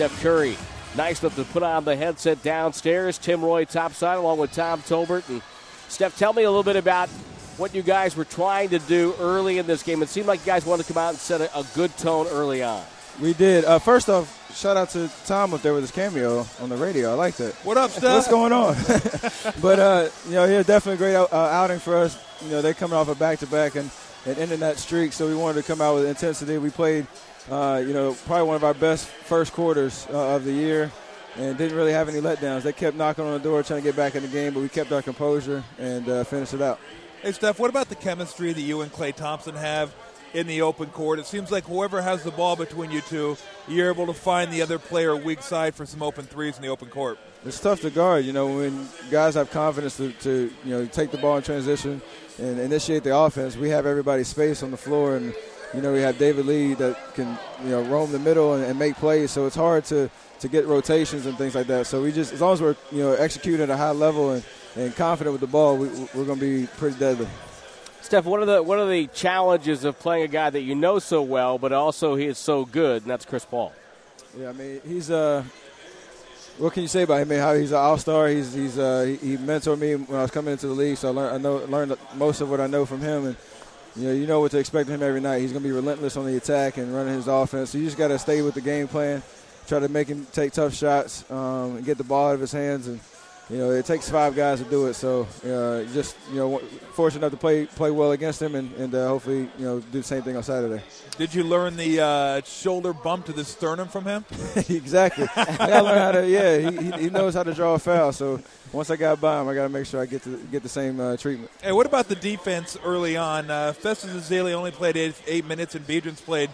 Steph Curry. Nice enough to put on the headset downstairs. Tim Roye topside along with Tom Tolbert. And Steph, tell me a little bit about what you guys were trying to do early in this game. It seemed like you guys wanted to come out and set a, a good tone early on. We did. Uh, first off, shout out to Tom up there with his cameo on the radio. I like that. What up, Steph? What's going on? but uh, you know, yeah, definitely a great uh, outing for us. You know, they're coming off a back to back and and ending that streak, so we wanted to come out with intensity. We played, uh, you know, probably one of our best first quarters uh, of the year. And didn't really have any letdowns. They kept knocking on the door, trying to get back in the game, but we kept our composure and uh, finished it out. Hey, Steph, what about the chemistry that you and Klay Thompson have in the open court. It seems like whoever has the ball between you two, you're able to find the other player weak side for some open threes in the open court. It's tough to guard, you know, when guys have confidence to, to you know take the ball in transition and initiate the offense. We have everybody space on the floor, and you know we have David Lee that can you know roam the middle and, and make plays. So it's hard to to get rotations and things like that. So we just as long as we're you know executing at a high level and, and confident with the ball, we, we're going to be pretty deadly. Steph, what are the what are the challenges of playing a guy that you know so well, but also he is so good, and that's Chris Paul. Yeah, I mean he's uh what can you say about him? I mean, how he's an all star. He's he's uh, he, he, mentored me when I was coming into the league, so I learned I know learned most of what I know from him, and you know you know what to expect of him every night. He's going to be relentless on the attack and running his offense. So you just got to stay with the game plan, try to make him take tough shots, um, and get the ball out of his hands, and you know, it takes five guys to do it. So uh, just you know, fortunate enough to play play well against him, and, and uh, hopefully you know do the same thing on Saturday. Did you learn the uh, shoulder bump to the sternum from him? exactly. I got to learn how to. Yeah, he, he knows how to draw a foul. So once I got by him, I got to make sure I get to get the same uh, treatment. Hey, what about the defense early on? Uh, Festus Ezeli only played eight, eight minutes, and Biedrins played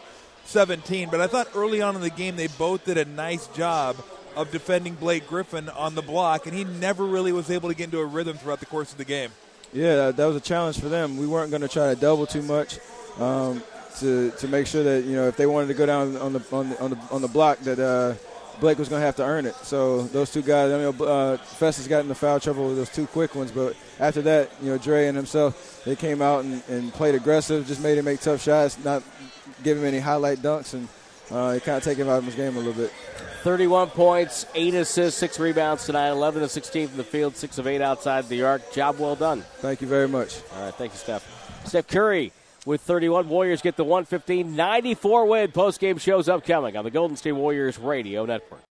17. But I thought early on in the game they both did a nice job of defending Blake Griffin on the block, and he never really was able to get into a rhythm throughout the course of the game. Yeah, that was a challenge for them. We weren't going to try to double too much um, to to make sure that you know if they wanted to go down on the on the on the, on the block that. Uh, Blake was going to have to earn it. So those two guys, I mean, uh, Festus got into foul trouble with those two quick ones, but after that, you know, Dre and himself, they came out and, and played aggressive, just made him make tough shots, not give him any highlight dunks, and uh, it kind of take him out of his game a little bit. 31 points, 8 assists, 6 rebounds tonight, 11 of 16 from the field, 6 of 8 outside the arc. Job well done. Thank you very much. All right, thank you, Steph. Steph Curry with 31. Warriors get the 115 94 win. Post game shows upcoming on the Golden State Warriors Radio Network.